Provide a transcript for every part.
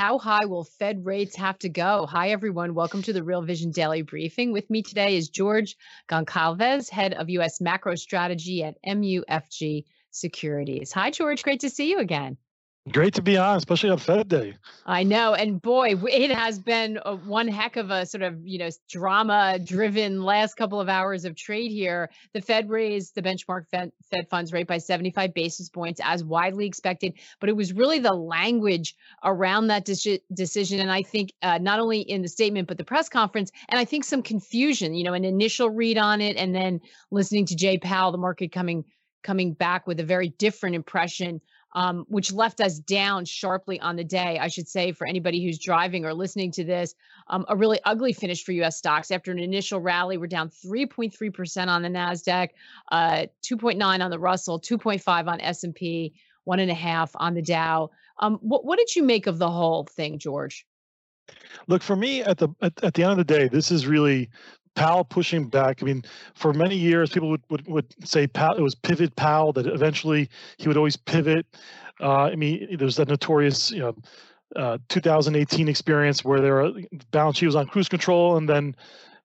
How high will Fed rates have to go? Hi, everyone. Welcome to the Real Vision Daily Briefing. With me today is George Goncalves, head of U.S. macro strategy at MUFG Securities. Hi, George. Great to see you again. Great to be on, especially on Fed Day. I know, and boy, it has been a, one heck of a sort of you know drama-driven last couple of hours of trade here. The Fed raised the benchmark Fed, Fed funds rate by 75 basis points, as widely expected, but it was really the language around that de- decision, and I think uh, not only in the statement but the press conference, and I think some confusion. You know, an initial read on it, and then listening to Jay Powell, the market coming coming back with a very different impression um, which left us down sharply on the day. I should say, for anybody who's driving or listening to this, um, a really ugly finish for U.S. stocks. After an initial rally, we're down 3.3% on the Nasdaq, uh, 2.9 on the Russell, 2.5 on S&P, one and a half on the Dow. Um, what, what did you make of the whole thing, George? Look, for me, at the at, at the end of the day, this is really Powell pushing back. I mean, for many years, people would, would, would say Powell, it was pivot Powell, that eventually he would always pivot. Uh, I mean, there's that notorious, you know, uh, 2018 experience where their balance sheet was on cruise control, and then,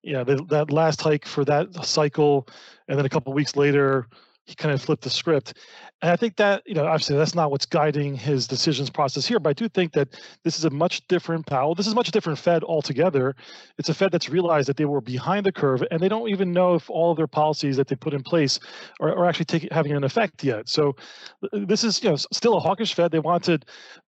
yeah, that last hike for that cycle, and then a couple weeks later, he kind of flipped the script. And I think that, you know, obviously that's not what's guiding his decisions process here, but I do think that this is a much different Powell. This is a much different Fed altogether. It's a Fed that's realized that they were behind the curve and they don't even know if all of their policies that they put in place are, are actually taking having an effect yet. So uh, this is, you know, still a hawkish Fed. They want to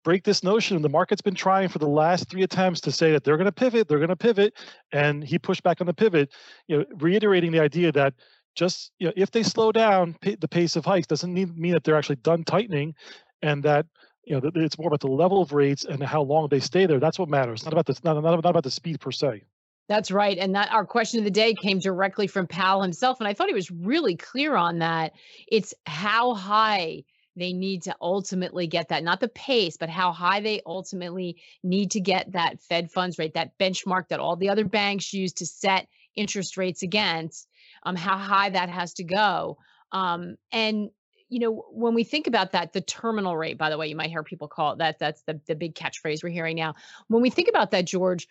break this notion. The market's been trying for the last three attempts to say that they're going to pivot, they're going to pivot, and he pushed back on the pivot, you know, reiterating the idea that just you know, if they slow down the pace of hikes doesn't mean, mean that they're actually done tightening and that you know it's more about the level of rates and how long they stay there that's what matters not about the not, not, not about the speed per se that's right. And that our question of the day came directly from Powell himself. And I thought he was really clear on that. It's how high they need to ultimately get that, not the pace, but how high they ultimately need to get that Fed funds rate, that benchmark that all the other banks use to set interest rates against um, how high that has to go. Um, and you know, when we think about that, the terminal rate, by the way, you might hear people call it that. That's the the big catchphrase we're hearing now. When we think about that, George,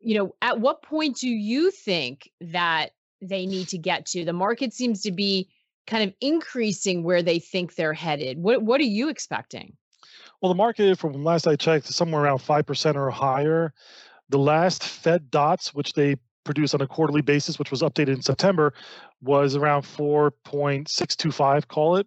you know, at what point do you think that they need to get to? The market seems to be kind of increasing where they think they're headed. What what are you expecting? Well, the market, from last I checked, is somewhere around five percent or higher. The last Fed dots, which they produced on a quarterly basis, which was updated in September, was around 4.625, call it.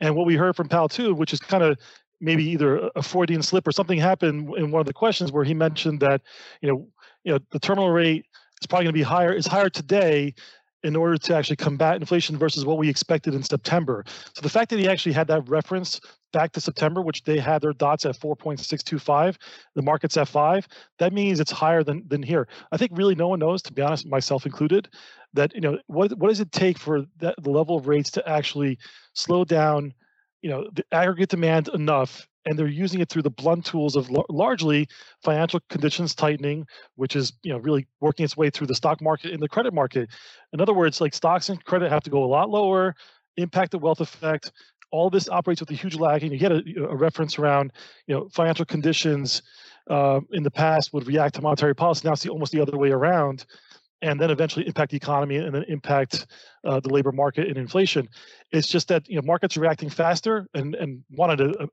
And what we heard from Powell too, which is kind of maybe either a Freudian slip or something happened in one of the questions where he mentioned that, you know, you know, the terminal rate is probably going to be higher. is higher today in order to actually combat inflation versus what we expected in September. So the fact that he actually had that reference back to September, which they had their dots at 4.625, the market's at five, that means it's higher than than here. I think really no one knows, to be honest, myself included, that you know what what does it take for that the level of rates to actually slow down, you know, the aggregate demand enough and they're using it through the blunt tools of largely financial conditions tightening, which is you know really working its way through the stock market and the credit market. In other words, like stocks and credit have to go a lot lower, impact the wealth effect. All this operates with a huge lag, and you get a, a reference around you know financial conditions uh, in the past would react to monetary policy. Now it's the, almost the other way around and then eventually impact the economy and then impact uh, the labor market and inflation. It's just that you know markets are reacting faster and and wanted a,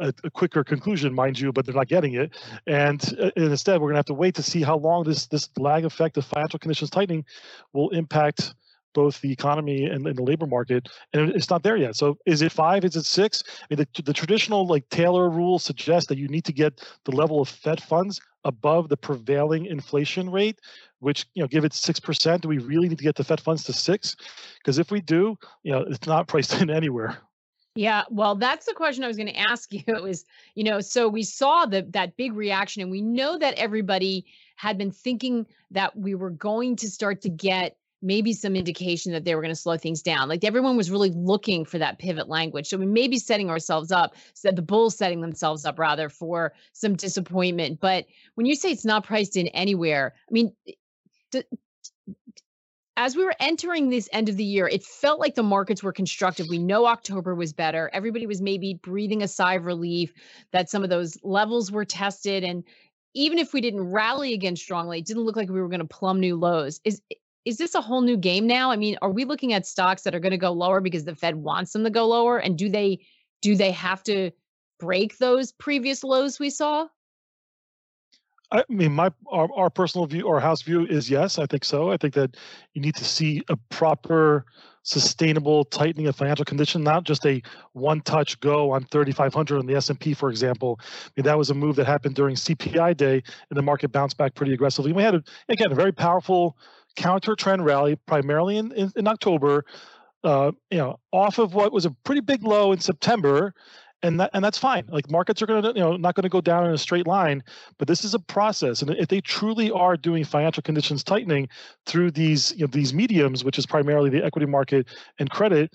a, a quicker conclusion, mind you, but they're not getting it. And, uh, and instead, we're going to have to wait to see how long this this lag effect of financial conditions tightening will impact both the economy and, and, the labor market, and it's not there yet. So is it five? Is it six? I mean, the, the traditional like Taylor rule suggests that you need to get the level of Fed funds above the prevailing inflation rate, which you know, give it six percent. Do we really need to get the Fed funds to six? Because if we do, you know, it's not priced in anywhere. Yeah, well, that's the question I was going to ask you. It was, you know, so we saw the that big reaction, and we know that everybody had been thinking that we were going to start to get maybe some indication that they were going to slow things down. Like everyone was really looking for that pivot language. So we may be setting ourselves up, said the bulls setting themselves up rather for some disappointment. But when you say it's not priced in anywhere, I mean, as we were entering this end of the year, it felt like the markets were constructive. We know October was better. Everybody was maybe breathing a sigh of relief that some of those levels were tested. And even if we didn't rally again strongly, it didn't look like we were going to plumb new lows. Is is this a whole new game now? I mean, are we looking at stocks that are going to go lower because the Fed wants them to go lower? And do they do they have to break those previous lows we saw? I mean, my our, our personal view, our house view is yes. I think so. I think that you need to see a proper, sustainable tightening of financial condition, not just a one-touch go on 3,500 on the S&P, for example. I mean, that was a move that happened during CPI day, and the market bounced back pretty aggressively. We had a, again a very powerful counter trend rally, primarily in in, in October. Uh, you know, off of what was a pretty big low in September, and that and that's fine like markets are going to you know not going to go down in a straight line but this is a process and if they truly are doing financial conditions tightening through these you know these mediums which is primarily the equity market and credit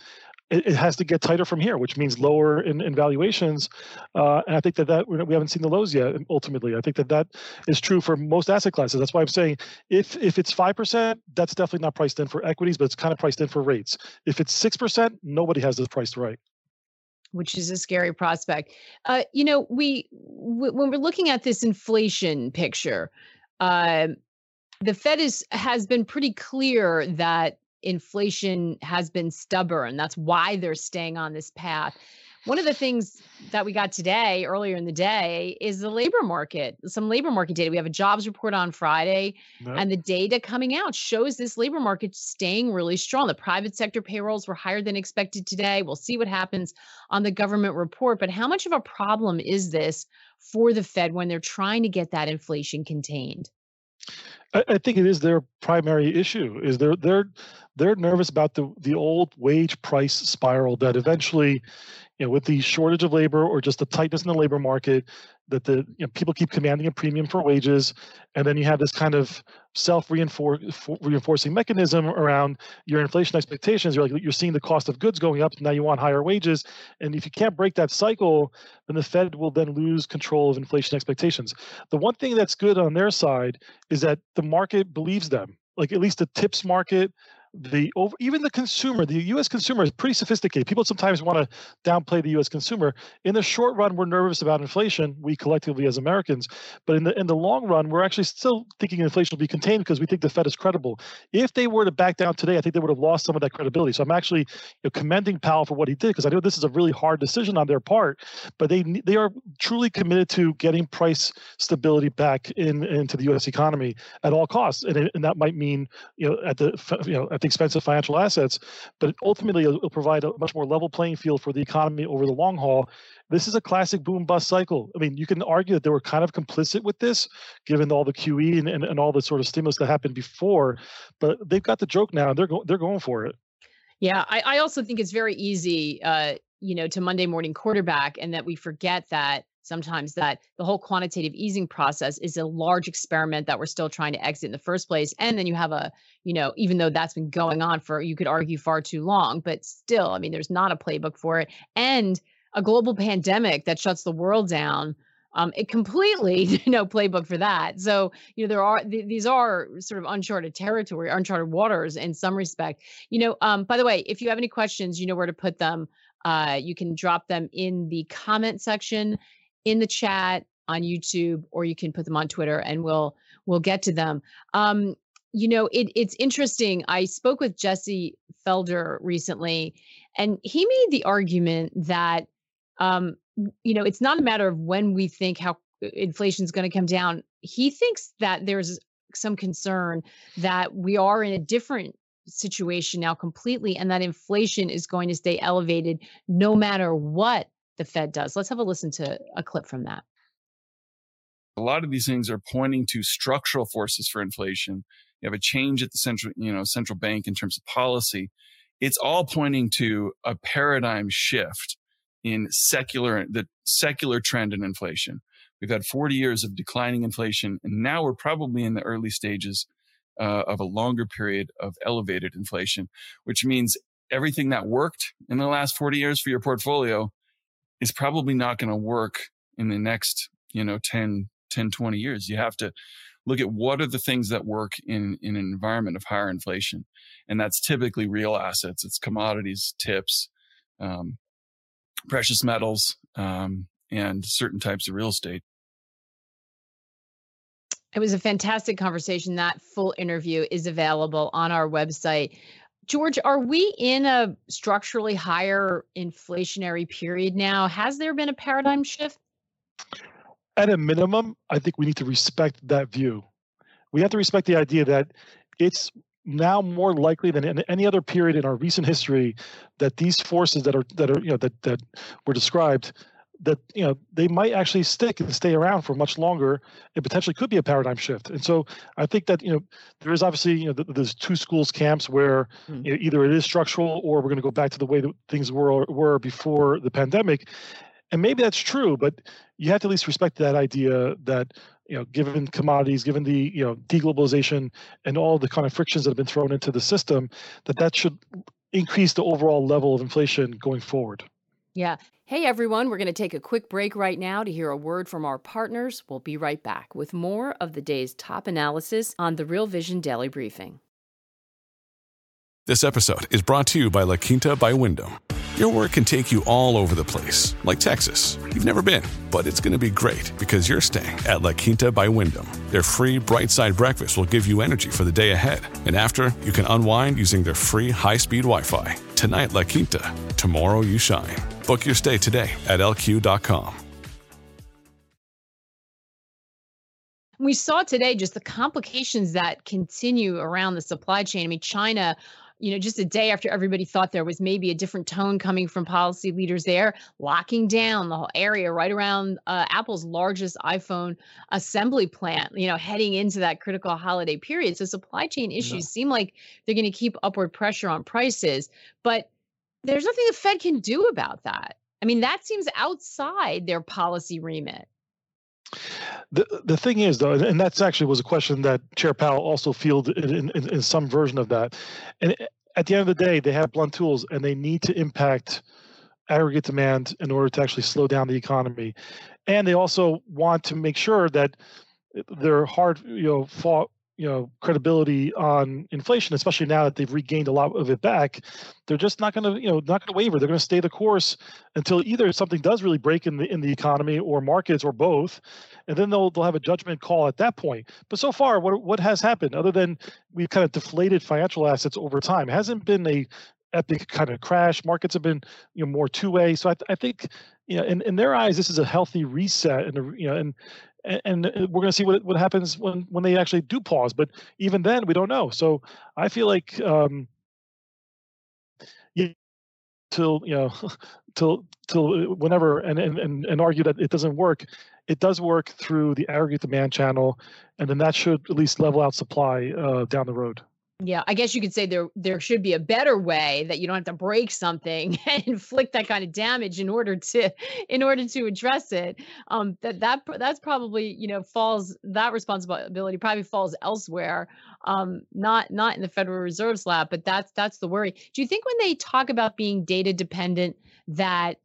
it, it has to get tighter from here which means lower in, in valuations. Uh, and i think that that we haven't seen the lows yet ultimately. I think that that is true for most asset classes. That's why i'm saying if if it's 5% that's definitely not priced in for equities but it's kind of priced in for rates. If it's 6% nobody has this priced right. Which is a scary prospect. Uh, you know, we w- when we're looking at this inflation picture, uh, the Fed is has been pretty clear that inflation has been stubborn. That's why they're staying on this path. One of the things that we got today, earlier in the day, is the labor market, some labor market data. We have a jobs report on Friday, and the data coming out shows this labor market staying really strong. The private sector payrolls were higher than expected today. We'll see what happens on the government report. But how much of a problem is this for the Fed when they're trying to get that inflation contained? I, think it is their primary issue. Is they're they're they're nervous about the the old wage price spiral that eventually you know, with the shortage of labor or just the tightness in the labor market, that the you know, people keep commanding a premium for wages, and then you have this kind of self-reinforcing mechanism around your inflation expectations. You're like you're seeing the cost of goods going up, now you want higher wages, and if you can't break that cycle, then the Fed will then lose control of inflation expectations. The one thing that's good on their side is that the market believes them. Like at least the tips market, the over even the consumer the us consumer is pretty sophisticated. People sometimes want to downplay the us consumer. In the short run we're nervous about inflation we collectively as americans but in the in the long run we're actually still thinking inflation will be contained because we think the fed is credible. If they were to back down today i think they would have lost some of that credibility. So i'm actually you know, commending powell for what he did because i know this is a really hard decision on their part but they they are truly committed to getting price stability back in into the us economy at all costs. And, and that might mean you know at the you know at expensive financial assets, but ultimately it'll provide a much more level playing field for the economy over the long haul. This is a classic boom bust cycle. I mean, you can argue that they were kind of complicit with this, given all the QE and, and, and all the sort of stimulus that happened before, but they've got the joke now and they're, go- they're going for it. Yeah, I, I also think it's very easy, uh, you know, to Monday morning quarterback, and that we forget that sometimes that the whole quantitative easing process is a large experiment that we're still trying to exit in the first place and then you have a you know even though that's been going on for you could argue far too long but still i mean there's not a playbook for it and a global pandemic that shuts the world down um, it completely no playbook for that. So you know there are th- these are sort of uncharted territory, uncharted waters in some respect. You know, um, by the way, if you have any questions, you know where to put them. Uh, you can drop them in the comment section in the chat on YouTube, or you can put them on Twitter, and we'll we'll get to them. Um, you know, it, it's interesting. I spoke with Jesse Felder recently, and he made the argument that um, you know it's not a matter of when we think how uh, inflation is going to come down. He thinks that there's some concern that we are in a different situation now completely and that inflation is going to stay elevated no matter what the Fed does. Let's have a listen to a clip from that. A lot of these things are pointing to structural forces for inflation. You have a change at the central, you know, central bank in terms of policy. It's all pointing to a paradigm shift in secular, the secular trend in inflation. We've had 40 years of declining inflation, and now we're probably in the early stages uh, of a longer period of elevated inflation, which means everything that worked in the last 40 years for your portfolio is probably not going to work in the next, you know, 10, 10, 20 years. You have to look at what are the things that work in, in an environment of higher inflation. And that's typically real assets. It's commodities, tips, um, precious metals, um, and certain types of real estate. It was a fantastic conversation. That full interview is available on our website. George, are we in a structurally higher inflationary period now? Has there been a paradigm shift? At a minimum, I think we need to respect that view. We have to respect the idea that it's now more likely than in any other period in our recent history that these forces that are that are you know that that were described that you know they might actually stick and stay around for much longer it potentially could be a paradigm shift. And so i think that you know there is obviously you know there's two schools camps where mm. you know, either it is structural or we're going to go back to the way that things were were before the pandemic. And maybe that's true but you have to at least respect that idea that you know given commodities given the you know deglobalization and all the kind of frictions that have been thrown into the system that that should increase the overall level of inflation going forward yeah. Hey, everyone, we're going to take a quick break right now to hear a word from our partners. We'll be right back with more of the day's top analysis on the Real Vision Daily Briefing. This episode is brought to you by La Quinta by Wyndham. Your work can take you all over the place, like Texas. You've never been, but it's going to be great because you're staying at La Quinta by Wyndham. Their free bright side breakfast will give you energy for the day ahead. And after, you can unwind using their free high speed Wi Fi. Tonight, La Quinta. Tomorrow, you shine. Book your stay today at lq.com. We saw today just the complications that continue around the supply chain. I mean, China you know, just a day after everybody thought there was maybe a different tone coming from policy leaders there, locking down the whole area right around uh, Apple's largest iPhone assembly plant, you know, heading into that critical holiday period. So supply chain issues yeah. seem like they're going to keep upward pressure on prices, but there's nothing the Fed can do about that. I mean, that seems outside their policy remit. The the thing is though, and that's actually was a question that Chair Powell also fielded in, in, in some version of that. And at the end of the day, they have blunt tools and they need to impact aggregate demand in order to actually slow down the economy. And they also want to make sure that their hard, you know, fought you know credibility on inflation, especially now that they've regained a lot of it back. They're just not going to you know not going to waver. They're going to stay the course until either something does really break in the in the economy or markets or both, and then they'll they'll have a judgment call at that point. But so far, what what has happened other than we've kind of deflated financial assets over time? It hasn't been a epic kind of crash. Markets have been you know more two way. So I, I think you know in, in their eyes this is a healthy reset and you know and and, we're going to see what what happens when when they actually do pause. But even then, we don't know. So I feel like um, yeah, till you know till till whenever and, and and argue that it doesn't work it does work through the aggregate demand channel and then that should at least level out supply uh, down the road yeah, I guess you could say there there should be a better way that you don't have to break something and inflict that kind of damage in order to in order to address it. Um, that that that's probably you know falls that responsibility probably falls elsewhere, um, not not in the Federal Reserve's lap. But that's that's the worry. Do you think when they talk about being data dependent that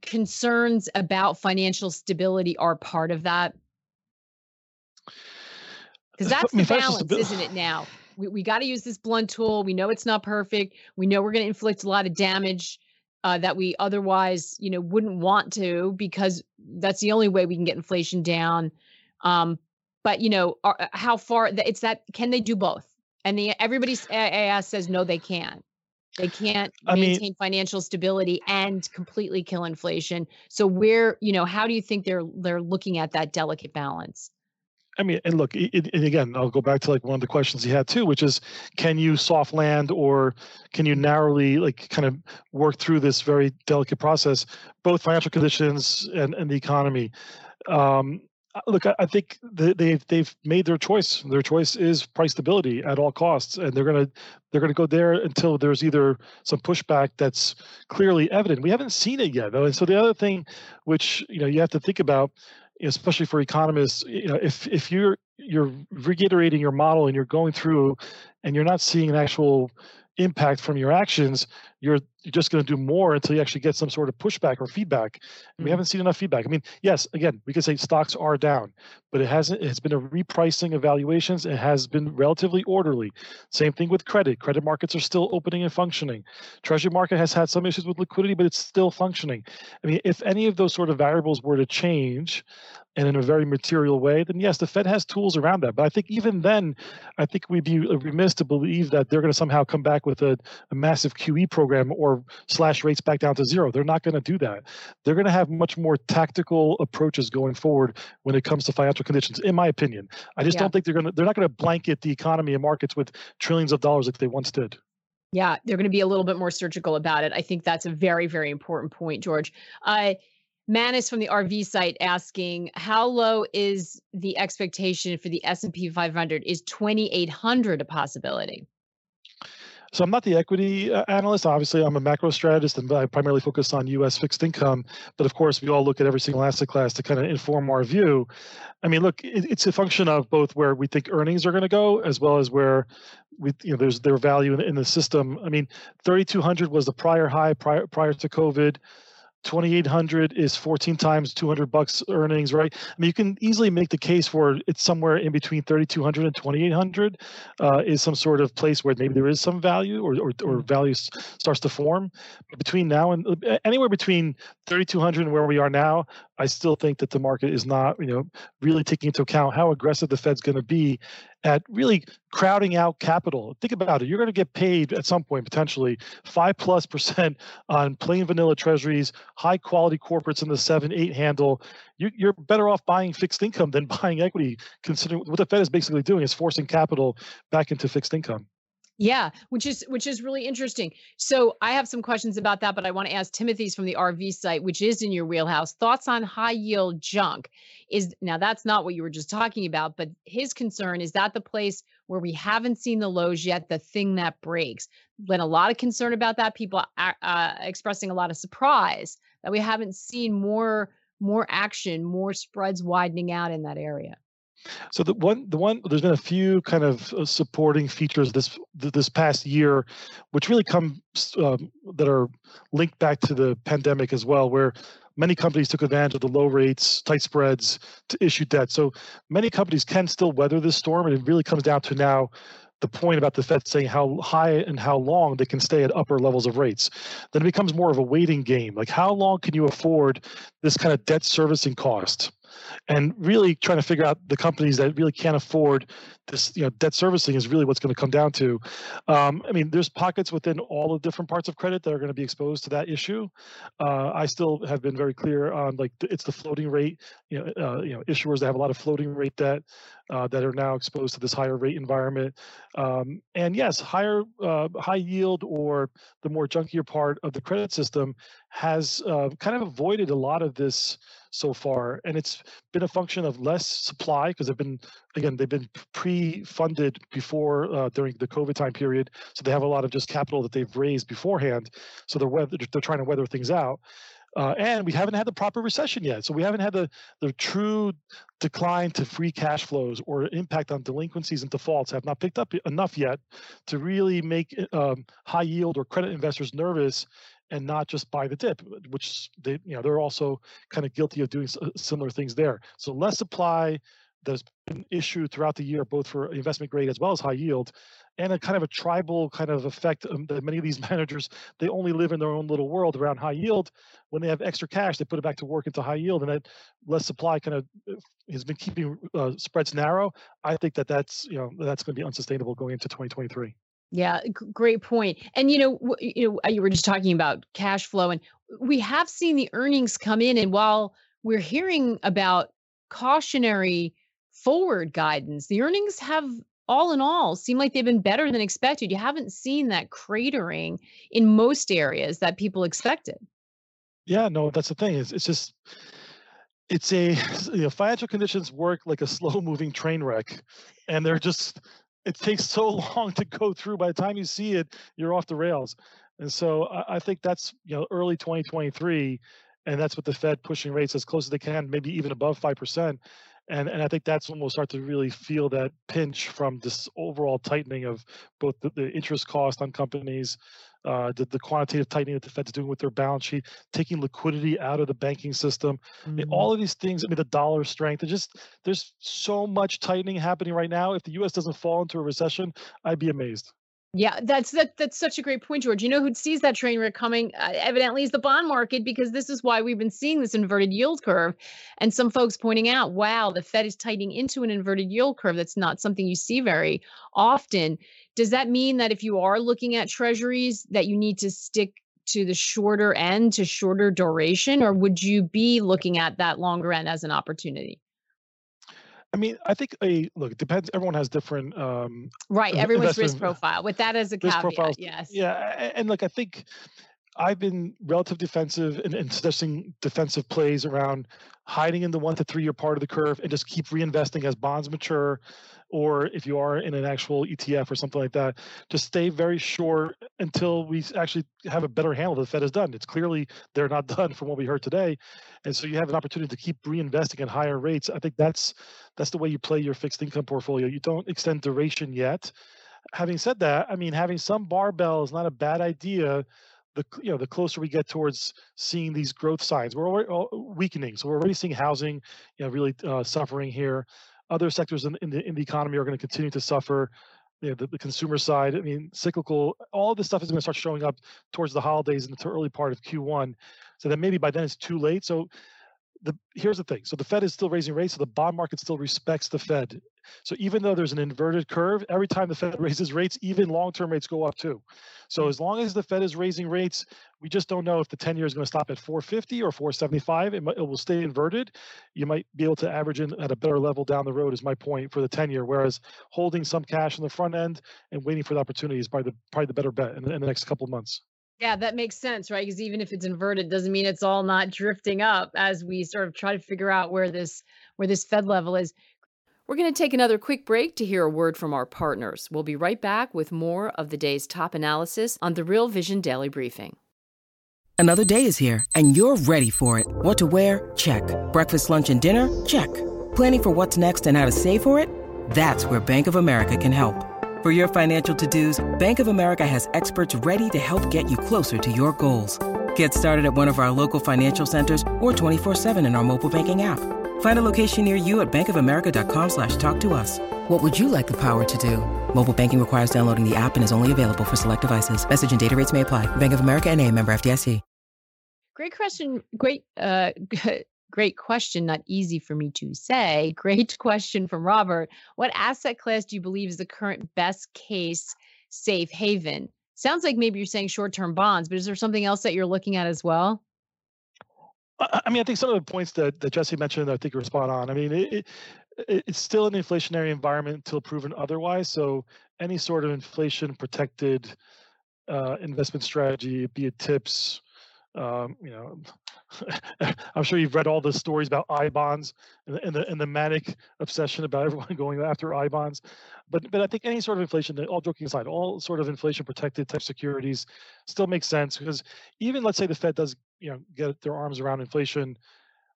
concerns about financial stability are part of that? Because that's the balance, isn't it? Now we, we got to use this blunt tool. We know it's not perfect. We know we're going to inflict a lot of damage uh, that we otherwise, you know, wouldn't want to because that's the only way we can get inflation down. Um, but you know, are, uh, how far? It's that can they do both? And the everybody AAS says no, they can't. They can't I maintain mean, financial stability and completely kill inflation. So where, you know, how do you think they're they're looking at that delicate balance? I mean, and look, it, and again, I'll go back to like one of the questions he had too, which is, can you soft land or can you narrowly like kind of work through this very delicate process, both financial conditions and, and the economy? Um, look, I, I think they've they've made their choice. Their choice is price stability at all costs, and they're gonna they're gonna go there until there's either some pushback that's clearly evident. We haven't seen it yet, though. And so the other thing, which you know you have to think about, especially for economists, you know, if if you're you're reiterating your model and you're going through, and you're not seeing an actual impact from your actions, you're you're just going to do more until you actually get some sort of pushback or feedback. Mm-hmm. we haven't seen enough feedback. I mean, yes, again, we could say stocks are down, but it hasn't. It's been a repricing of valuations. It has been relatively orderly. Same thing with credit. Credit markets are still opening and functioning. Treasury market has had some issues with liquidity, but it's still functioning. I mean, if any of those sort of variables were to change, and in a very material way, then yes, the Fed has tools around that. But I think even then, I think we'd be remiss to believe that they're going to somehow come back with a, a massive QE program or slash rates back down to zero. They're not going to do that. They're going to have much more tactical approaches going forward when it comes to financial conditions, in my opinion. I just yeah. don't think they're going to. They're not going to blanket the economy and markets with trillions of dollars like they once did. Yeah, they're going to be a little bit more surgical about it. I think that's a very, very important point, George. Uh, Manis from the RV site asking, how low is the expectation for the S&P 500? Is 2800 a possibility? So I'm not the equity uh, analyst. Obviously, I'm a macro strategist and I primarily focus on U.S. fixed income. But of course, we all look at every single asset class to kind of inform our view. I mean, look, it, it's a function of both where we think earnings are going to go, as well as where we, you know, there's their value in, in the system. I mean, 3,200 was the prior high prior prior to COVID. 2800 is 14 times 200 bucks earnings right i mean you can easily make the case for it's somewhere in between 3200 and 2800 uh, is some sort of place where maybe there is some value or, or, or mm-hmm. value starts to form but between now and uh, anywhere between 3200 and where we are now i still think that the market is not you know really taking into account how aggressive the fed's going to be at really crowding out capital. Think about it. You're going to get paid at some point potentially five plus percent on plain vanilla treasuries, high quality corporates in the seven, eight handle. You, are better off buying fixed income than buying equity, considering what the Fed is basically doing is forcing capital back into fixed income. Yeah, which is which is really interesting. So I have some questions about that, but I want to ask Timothy's from the RV site, which is in your wheelhouse. Thoughts on high yield junk? Is now that's not what you were just talking about, but his concern is that the place where we haven't seen the lows yet, the thing that breaks. Been a lot of concern about that. People are uh, expressing a lot of surprise that we haven't seen more more action, more spreads widening out in that area. So the one, the one, there's been a few kind of uh, supporting features this this past year, which really come um, that are linked back to the pandemic as well, where many companies took advantage of the low rates, tight spreads to issue debt. So many companies can still weather this storm, and it really comes down to now the point about the Fed saying how high and how long they can stay at upper levels of rates. Then it becomes more of a waiting game. Like how long can you afford this kind of debt servicing cost? And really trying to figure out the companies that really can't afford this you know debt servicing is really what's going to come down to. Um, i mean there's pockets within all the different parts of credit that are going to be exposed to that issue. Uh, i still have been very clear on like it's the floating rate you know uh, you know issuers that have a lot of floating rate debt uh, that are now exposed to this higher rate environment. Um, and yes higher uh, high yield or the more junkier part of the credit system has uh, kind of avoided a lot of this so far, and it's been a function of less supply because they've been again they've been pre-funded before uh, during the COVID time period, so they have a lot of just capital that they've raised beforehand. So they're weather, they're trying to weather things out. Uh, and we haven't had the proper recession yet. So we haven't had the, the true decline to free cash flows or impact on delinquencies and defaults have not picked up enough yet to really make um, high yield or credit investors nervous and not just buy the dip, which they, you know, they're also kind of guilty of doing similar things there. So less supply that's been issued throughout the year, both for investment grade as well as high yield, and a kind of a tribal kind of effect um, that many of these managers they only live in their own little world around high yield. When they have extra cash, they put it back to work into high yield, and that less supply kind of uh, has been keeping uh, spreads narrow. I think that that's you know that's going to be unsustainable going into 2023. Yeah, g- great point. And you know, w- you know, uh, you were just talking about cash flow, and we have seen the earnings come in. And while we're hearing about cautionary forward guidance. The earnings have all in all seem like they've been better than expected. You haven't seen that cratering in most areas that people expected. Yeah, no, that's the thing. It's, it's just it's a you know, financial conditions work like a slow moving train wreck and they're just it takes so long to go through. By the time you see it you're off the rails. And so I, I think that's you know early 2023 and that's what the fed pushing rates as close as they can maybe even above 5% and and I think that's when we'll start to really feel that pinch from this overall tightening of both the, the interest cost on companies, uh, the, the quantitative tightening that the Fed's doing with their balance sheet, taking liquidity out of the banking system. I mean, Mm. all of these things. I mean, the dollar strength. Just there's so much tightening happening right now. If the U.S. doesn't fall into a recession, I'd be amazed. Yeah, that's that, that's such a great point, George. You know who sees that train wreck coming? Uh, evidently, is the bond market because this is why we've been seeing this inverted yield curve, and some folks pointing out, "Wow, the Fed is tightening into an inverted yield curve. That's not something you see very often." Does that mean that if you are looking at Treasuries, that you need to stick to the shorter end, to shorter duration, or would you be looking at that longer end as an opportunity? I mean, I think a look. It depends. Everyone has different um, Right, Uh, everyone's risk profile. With that as a caveat, profiles. yes. Yeah, and like I think I've been relative defensive and, and suggesting defensive plays around hiding in the one to three year part of the curve and just keep reinvesting as bonds mature, or if you are in an actual ETF or something like that, just stay very short until we actually have a better handle the Fed has done. It's clearly they're not done from what we heard today, and so you have an opportunity to keep reinvesting at higher rates. I think that's that's the way you play your fixed income portfolio. You don't extend duration yet having said that, I mean, having some barbell is not a bad idea. The you know the closer we get towards seeing these growth signs, we're already uh, weakening. So we're already seeing housing, you know, really uh, suffering here. Other sectors in, in the in the economy are going to continue to suffer. You know, the, the consumer side. I mean, cyclical. All this stuff is going to start showing up towards the holidays in the early part of Q1. So that maybe by then it's too late. So the here's the thing. So the Fed is still raising rates. So the bond market still respects the Fed. So even though there's an inverted curve, every time the Fed raises rates, even long-term rates go up too. So hmm. as long as the Fed is raising rates, we just don't know if the 10 year is going to stop at 450 or 475. It, might, it will stay inverted. You might be able to average in at a better level down the road, is my point for the 10 year. Whereas holding some cash in the front end and waiting for the opportunity is probably the probably the better bet in, the- in the next couple of months. Yeah, that makes sense, right? Because even if it's inverted, doesn't mean it's all not drifting up as we sort of try to figure out where this where this Fed level is. We're going to take another quick break to hear a word from our partners. We'll be right back with more of the day's top analysis on the Real Vision Daily Briefing. Another day is here, and you're ready for it. What to wear? Check. Breakfast, lunch, and dinner? Check. Planning for what's next and how to save for it? That's where Bank of America can help. For your financial to dos, Bank of America has experts ready to help get you closer to your goals. Get started at one of our local financial centers or 24-7 in our mobile banking app. Find a location near you at bankofamerica.com slash talk to us. What would you like the power to do? Mobile banking requires downloading the app and is only available for select devices. Message and data rates may apply. Bank of America and a member FDIC. Great question. Great, uh, great question. Not easy for me to say. Great question from Robert. What asset class do you believe is the current best case safe haven? Sounds like maybe you're saying short-term bonds, but is there something else that you're looking at as well? I mean, I think some of the points that, that Jesse mentioned, I think are spot on. I mean, it, it- it's still an inflationary environment until proven otherwise. So any sort of inflation protected uh, investment strategy, be it tips, um, you know, I'm sure you've read all the stories about I bonds and the, and the and the manic obsession about everyone going after I bonds. But but I think any sort of inflation, all joking aside, all sort of inflation protected type securities still makes sense because even let's say the Fed does you know get their arms around inflation,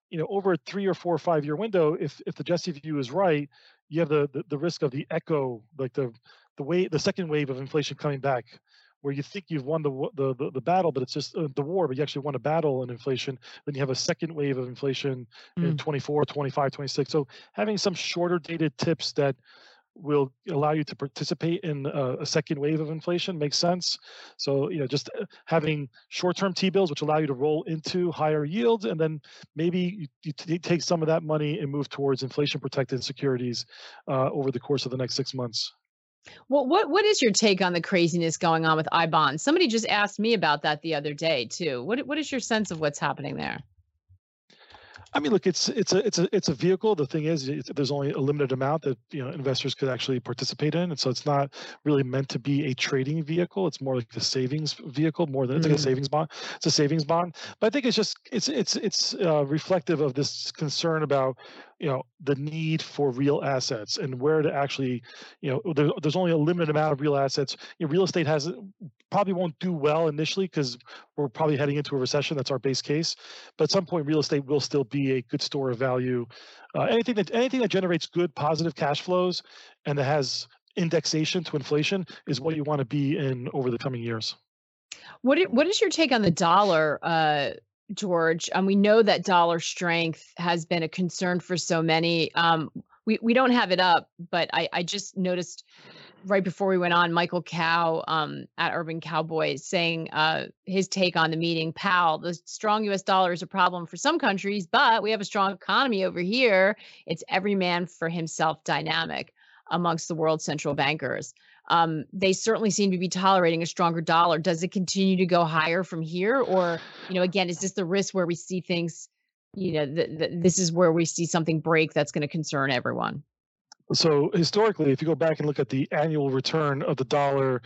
you know over a three or four or five year window, if if the Jesse view is right, you have the the, the risk of the echo, like the the way the second wave of inflation coming back where you think you've won the the the, the battle, but it's just uh, the war, but you actually won a battle in inflation. Then you have a second wave of inflation in 24, 25, 26. So having some shorter dated tips that will allow you to participate in a, a second wave of inflation makes sense. So you know, just uh, having short-term T-bills, which allow you to roll into higher yields, and then maybe you, you take some of that money and move towards inflation-protected securities uh, over the course of the next six months. Well, what what is your take on the craziness going on with I bonds? Somebody just asked me about that the other day too. What what is your sense of what's happening there? I mean, look, it's it's a it's a it's a vehicle. The thing is, there's only a limited amount that you know investors could actually participate in, and so it's not really meant to be a trading vehicle. It's more like a savings vehicle, more than it's mm-hmm. like a mm. savings bond. It's a savings bond, but I think it's just it's it's it's uh, reflective of this concern about you know the need for real assets and where to actually you know there, there's only a limited amount of real assets. You know, real estate has probably won't do well initially because we're probably heading into a recession that's our base case but at some point real estate will still be a good store of value. Uh, anything that anything that generates good positive cash flows and that has indexation to inflation is what you want to be in over the coming years. What what is your take on the dollar uh, George. Um, we know that dollar strength has been a concern for so many. Um, we, we don't have it up, but I, I just noticed right before we went on, Michael Kao um, at Urban Kaoboys saying uh, his take on the meeting. Powell, the strong U.S. dollar is a problem for some countries, but we have a strong economy over here. It's every man for himself dynamic amongst the world's central bankers um, they certainly seem to be tolerating a stronger dollar. Does it continue to go higher from here, or you know, again, is this the risk where we see things? You know, th- th- this is where we see something break that's going to concern everyone. So historically, if you go back and look at the annual return of the dollar,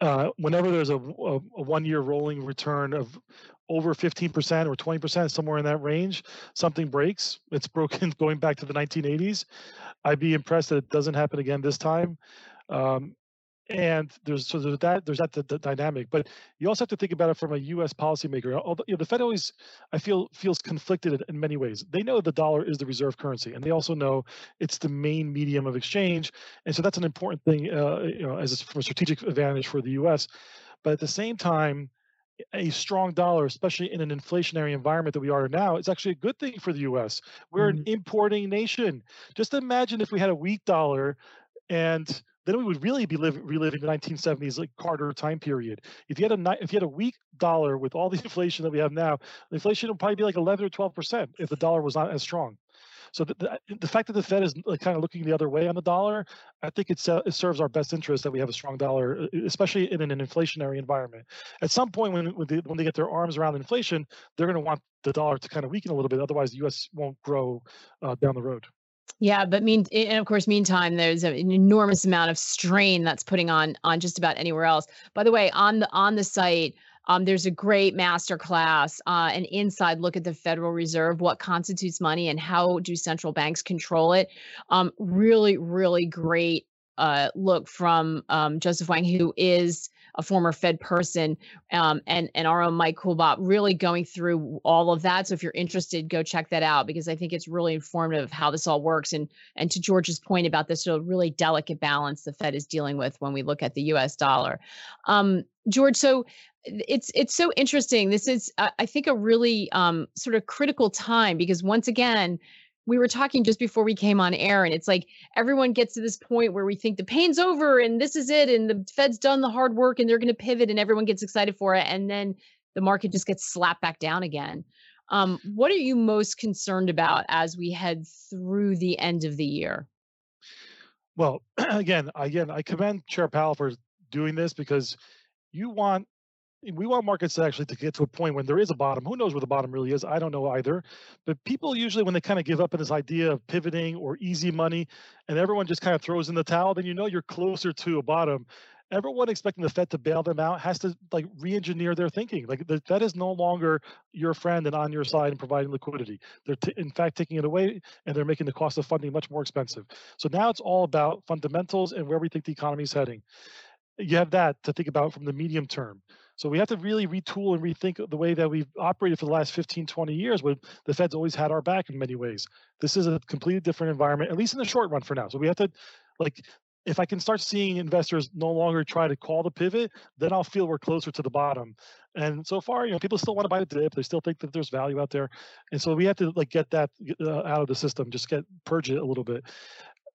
uh, whenever there's a, a, a one-year rolling return of over 15% or 20%, somewhere in that range, something breaks. It's broken going back to the 1980s. I'd be impressed that it doesn't happen again this time. Um, and there's so there's that there's that the, the, dynamic but you also have to think about it from a us policymaker although you know, the fed always i feel feels conflicted in many ways they know the dollar is the reserve currency and they also know it's the main medium of exchange and so that's an important thing uh, you know as a, from a strategic advantage for the us but at the same time a strong dollar, especially in an inflationary environment that we are now, is actually a good thing for the U.S. We're mm-hmm. an importing nation. Just imagine if we had a weak dollar, and then we would really be live, reliving the 1970s like Carter time period. If you had a if you had a weak dollar with all the inflation that we have now, inflation would probably be like 11 or 12 percent if the dollar was not as strong. So the, the, the, fact that the Fed is kind of looking the other way on the dollar, I think it, it serves our best interest that we have a strong dollar, especially in an inflationary environment. At some point, when when they, when they get their arms around inflation, they're going to want the dollar to kind of weaken a little bit. Otherwise, the U.S. won't grow uh, down the road. Yeah, but mean, and of course, meantime, there's an enormous amount of strain that's putting on on just about anywhere else. By the way, on the on the site, um, there's a great master class, uh, an inside look at the Federal Reserve, what constitutes money, and how do central banks control it. Um, really, really great uh, look from um, Joseph Wang, who is a former Fed person, um, and and our own Mike Coolbop, really going through all of that. So if you're interested, go check that out because I think it's really informative of how this all works. And and to George's point about this sort of really delicate balance the Fed is dealing with when we look at the U.S. dollar. Um, George, so it's it's so interesting. This is, I think, a really um, sort of critical time because once again, we were talking just before we came on air and it's like everyone gets to this point where we think the pain's over and this is it and the fed's done the hard work and they're going to pivot and everyone gets excited for it and then the market just gets slapped back down again. Um, what are you most concerned about as we head through the end of the year? Well again again i commend chair powell for doing this because you want we want markets actually to get to a point when there is a bottom. Who knows where the bottom really is? I don't know either. But people usually, when they kind of give up on this idea of pivoting or easy money, and everyone just kind of throws in the towel, then you know you're closer to a bottom. Everyone expecting the Fed to bail them out has to like re-engineer their thinking. Like the Fed is no longer your friend and on your side and providing liquidity. They're t- in fact taking it away, and they're making the cost of funding much more expensive. So now it's all about fundamentals and where we think the economy is heading. You have that to think about from the medium term. So we have to really retool and rethink the way that we've operated for the last 15, 20 years where the Fed's always had our back in many ways. This is a completely different environment, at least in the short run for now. So we have to, like, if I can start seeing investors no longer try to call the pivot, then I'll feel we're closer to the bottom. And so far, you know, people still want to buy the dip. They still think that there's value out there, and so we have to like get that uh, out of the system, just get purge it a little bit.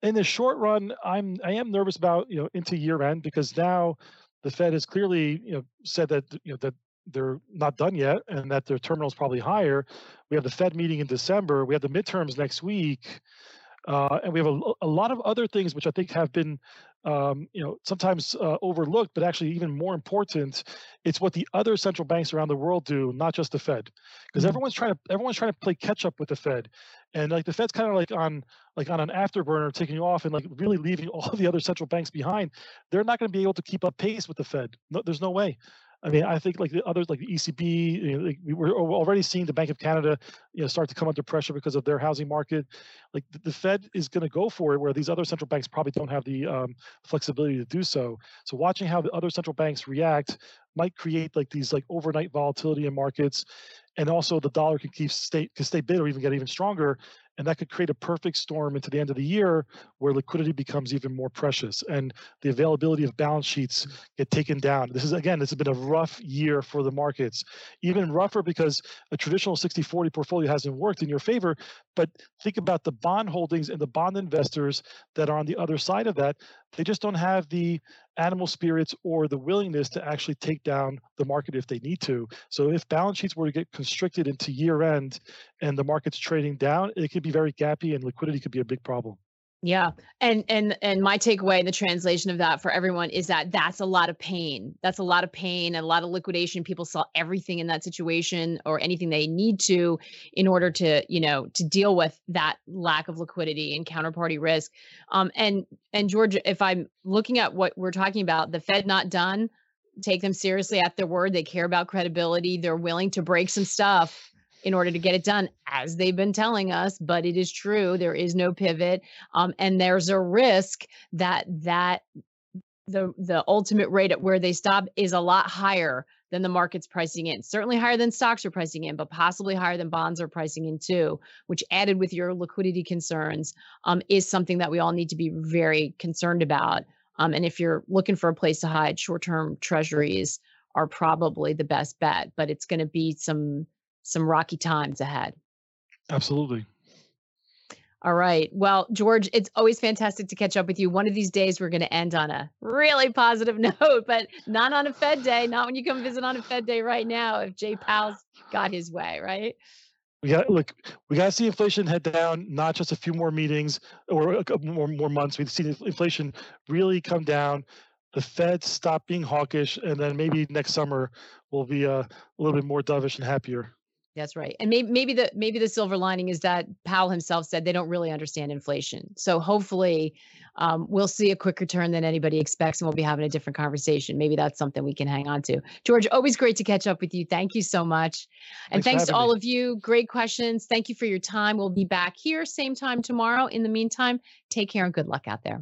In the short run, I'm I am nervous about you know into year end because now the Fed has clearly you know, said that you know that they're not done yet and that their terminal is probably higher. We have the Fed meeting in December. We have the midterms next week. Uh, and we have a, a lot of other things which I think have been um, you know, sometimes uh, overlooked, but actually even more important, it's what the other central banks around the world do, not just the Fed, because mm-hmm. everyone's trying to everyone's trying to play catch up with the Fed, and like the Fed's kind of like on like on an afterburner, taking you off and like really leaving all the other central banks behind. They're not going to be able to keep up pace with the Fed. No, there's no way. I mean, I think like the others, like the ECB, you know, like we were already seeing the Bank of Canada, you know, start to come under pressure because of their housing market. Like the, the Fed is going to go for it, where these other central banks probably don't have the um, flexibility to do so. So watching how the other central banks react might create like these like overnight volatility in markets, and also the dollar can keep stay can stay bid or even get even stronger and that could create a perfect storm into the end of the year where liquidity becomes even more precious and the availability of balance sheets mm-hmm. get taken down. This is again this has been a rough year for the markets even rougher because a traditional 60-40 portfolio hasn't worked in your favor but think about the bond holdings and the bond investors that are on the other side of that they just don't have the animal spirits or the willingness to actually take down the market if they need to. So if balance sheets were to get constricted into year end and the market's trading down, it could be very gappy and liquidity could be a big problem. Yeah. And and and my takeaway the translation of that for everyone is that that's a lot of pain. That's a lot of pain and a lot of liquidation. People saw everything in that situation or anything they need to in order to, you know, to deal with that lack of liquidity and counterparty risk. Um and and George, if I'm looking at what we're talking about, the Fed not done, take them seriously at their word. They care about credibility. They're willing to break some stuff in order to get it done, as they've been telling us. But it is true, there is no pivot, um, and there's a risk that that the the ultimate rate at where they stop is a lot higher than the market's pricing in. Certainly higher than stocks are pricing in, but possibly higher than bonds are pricing in too. Which added with your liquidity concerns um, is something that we all need to be very concerned about. Um, and if you're looking for a place to hide, short-term treasuries are probably the best bet. But it's going to be some some rocky times ahead. Absolutely. All right. Well, George, it's always fantastic to catch up with you. One of these days, we're going to end on a really positive note, but not on a Fed day, not when you come visit on a Fed day right now, if Jay Powell's got his way, right? We got look. We got to see inflation head down. Not just a few more meetings or a couple more more months. We've seen inflation really come down. The Fed stop being hawkish, and then maybe next summer we'll be uh, a little bit more dovish and happier. That's right. And maybe maybe the maybe the silver lining is that Powell himself said they don't really understand inflation. So hopefully um, we'll see a quicker turn than anybody expects and we'll be having a different conversation. Maybe that's something we can hang on to. George, always great to catch up with you. Thank you so much. And thanks, thanks to all me. of you. Great questions. Thank you for your time. We'll be back here same time tomorrow. In the meantime, take care and good luck out there.